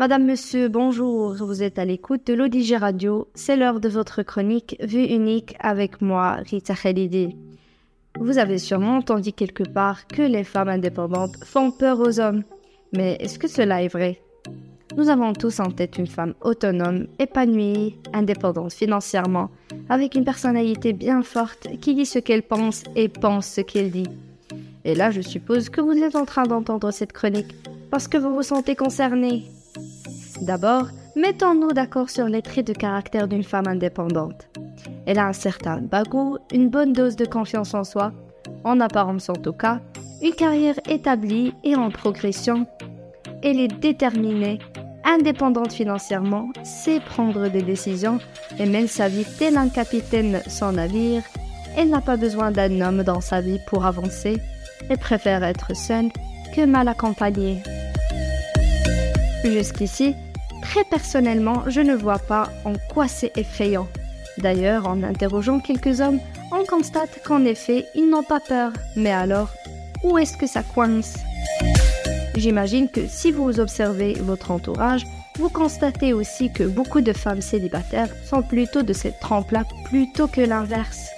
Madame, Monsieur, bonjour. Vous êtes à l'écoute de l'ODG Radio. C'est l'heure de votre chronique Vue unique avec moi, Rita Khalidi. Vous avez sûrement entendu quelque part que les femmes indépendantes font peur aux hommes. Mais est-ce que cela est vrai? Nous avons tous en tête une femme autonome, épanouie, indépendante financièrement, avec une personnalité bien forte qui dit ce qu'elle pense et pense ce qu'elle dit. Et là, je suppose que vous êtes en train d'entendre cette chronique parce que vous vous sentez concerné. D'abord, mettons-nous d'accord sur les traits de caractère d'une femme indépendante. Elle a un certain bagou, une bonne dose de confiance en soi, en apparence en tout cas, une carrière établie et en progression. Elle est déterminée, indépendante financièrement, sait prendre des décisions et mène sa vie tel un capitaine sans navire. Elle n'a pas besoin d'un homme dans sa vie pour avancer et préfère être seule que mal accompagnée. Jusqu'ici, très personnellement, je ne vois pas en quoi c'est effrayant. D'ailleurs, en interrogeant quelques hommes, on constate qu'en effet, ils n'ont pas peur. Mais alors, où est-ce que ça coince? J'imagine que si vous observez votre entourage, vous constatez aussi que beaucoup de femmes célibataires sont plutôt de cette trempe-là plutôt que l'inverse.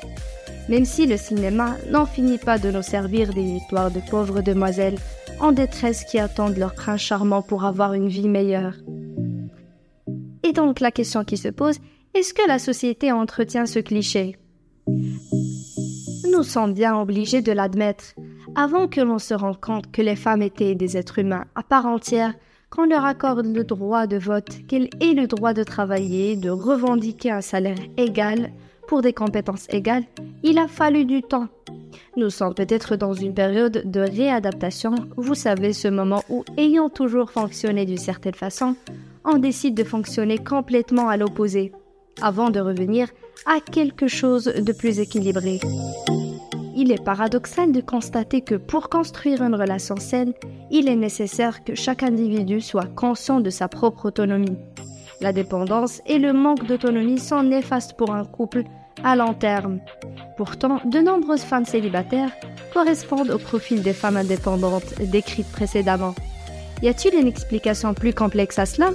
Même si le cinéma n'en finit pas de nous servir des histoires de pauvres demoiselles en détresse qui attendent leur prince charmant pour avoir une vie meilleure. Et donc la question qui se pose, est-ce que la société entretient ce cliché? Nous sommes bien obligés de l'admettre. Avant que l'on se rende compte que les femmes étaient des êtres humains à part entière, qu'on leur accorde le droit de vote, qu'elles aient le droit de travailler, de revendiquer un salaire égal, pour des compétences égales, il a fallu du temps. Nous sommes peut-être dans une période de réadaptation, vous savez ce moment où, ayant toujours fonctionné d'une certaine façon, on décide de fonctionner complètement à l'opposé, avant de revenir à quelque chose de plus équilibré. Il est paradoxal de constater que pour construire une relation saine, il est nécessaire que chaque individu soit conscient de sa propre autonomie. La dépendance et le manque d'autonomie sont néfastes pour un couple à long terme. Pourtant, de nombreuses femmes célibataires correspondent au profil des femmes indépendantes décrites précédemment. Y a-t-il une explication plus complexe à cela?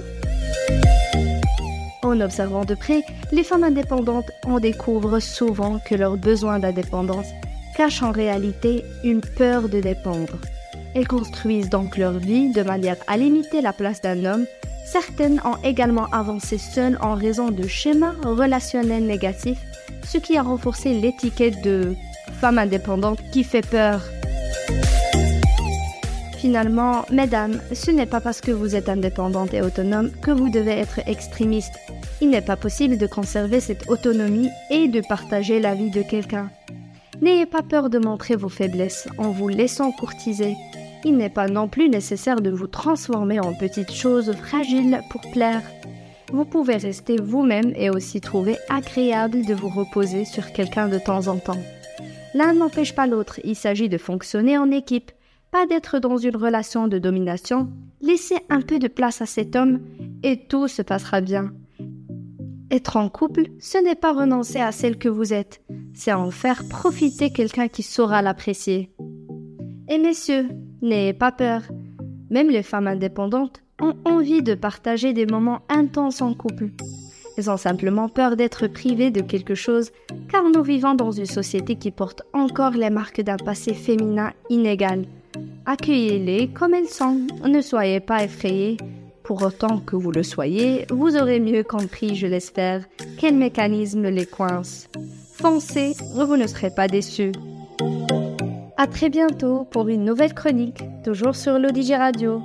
En observant de près, les femmes indépendantes en découvrent souvent que leur besoin d'indépendance cache en réalité une peur de dépendre. Elles construisent donc leur vie de manière à limiter la place d'un homme Certaines ont également avancé seules en raison de schémas relationnels négatifs, ce qui a renforcé l'étiquette de femme indépendante qui fait peur. Finalement, mesdames, ce n'est pas parce que vous êtes indépendante et autonome que vous devez être extrémiste. Il n'est pas possible de conserver cette autonomie et de partager la vie de quelqu'un. N'ayez pas peur de montrer vos faiblesses en vous laissant courtiser il n'est pas non plus nécessaire de vous transformer en petite chose fragile pour plaire. Vous pouvez rester vous-même et aussi trouver agréable de vous reposer sur quelqu'un de temps en temps. L'un n'empêche pas l'autre, il s'agit de fonctionner en équipe, pas d'être dans une relation de domination. Laissez un peu de place à cet homme et tout se passera bien. Être en couple, ce n'est pas renoncer à celle que vous êtes, c'est en faire profiter quelqu'un qui saura l'apprécier. Et messieurs, n'ayez pas peur. Même les femmes indépendantes ont envie de partager des moments intenses en couple. Elles ont simplement peur d'être privées de quelque chose car nous vivons dans une société qui porte encore les marques d'un passé féminin inégal. Accueillez-les comme elles sont, ne soyez pas effrayés. Pour autant que vous le soyez, vous aurez mieux compris, je l'espère, quel mécanisme les coince. Foncez, vous ne serez pas déçus. À très bientôt pour une nouvelle chronique, toujours sur l'ODG Radio.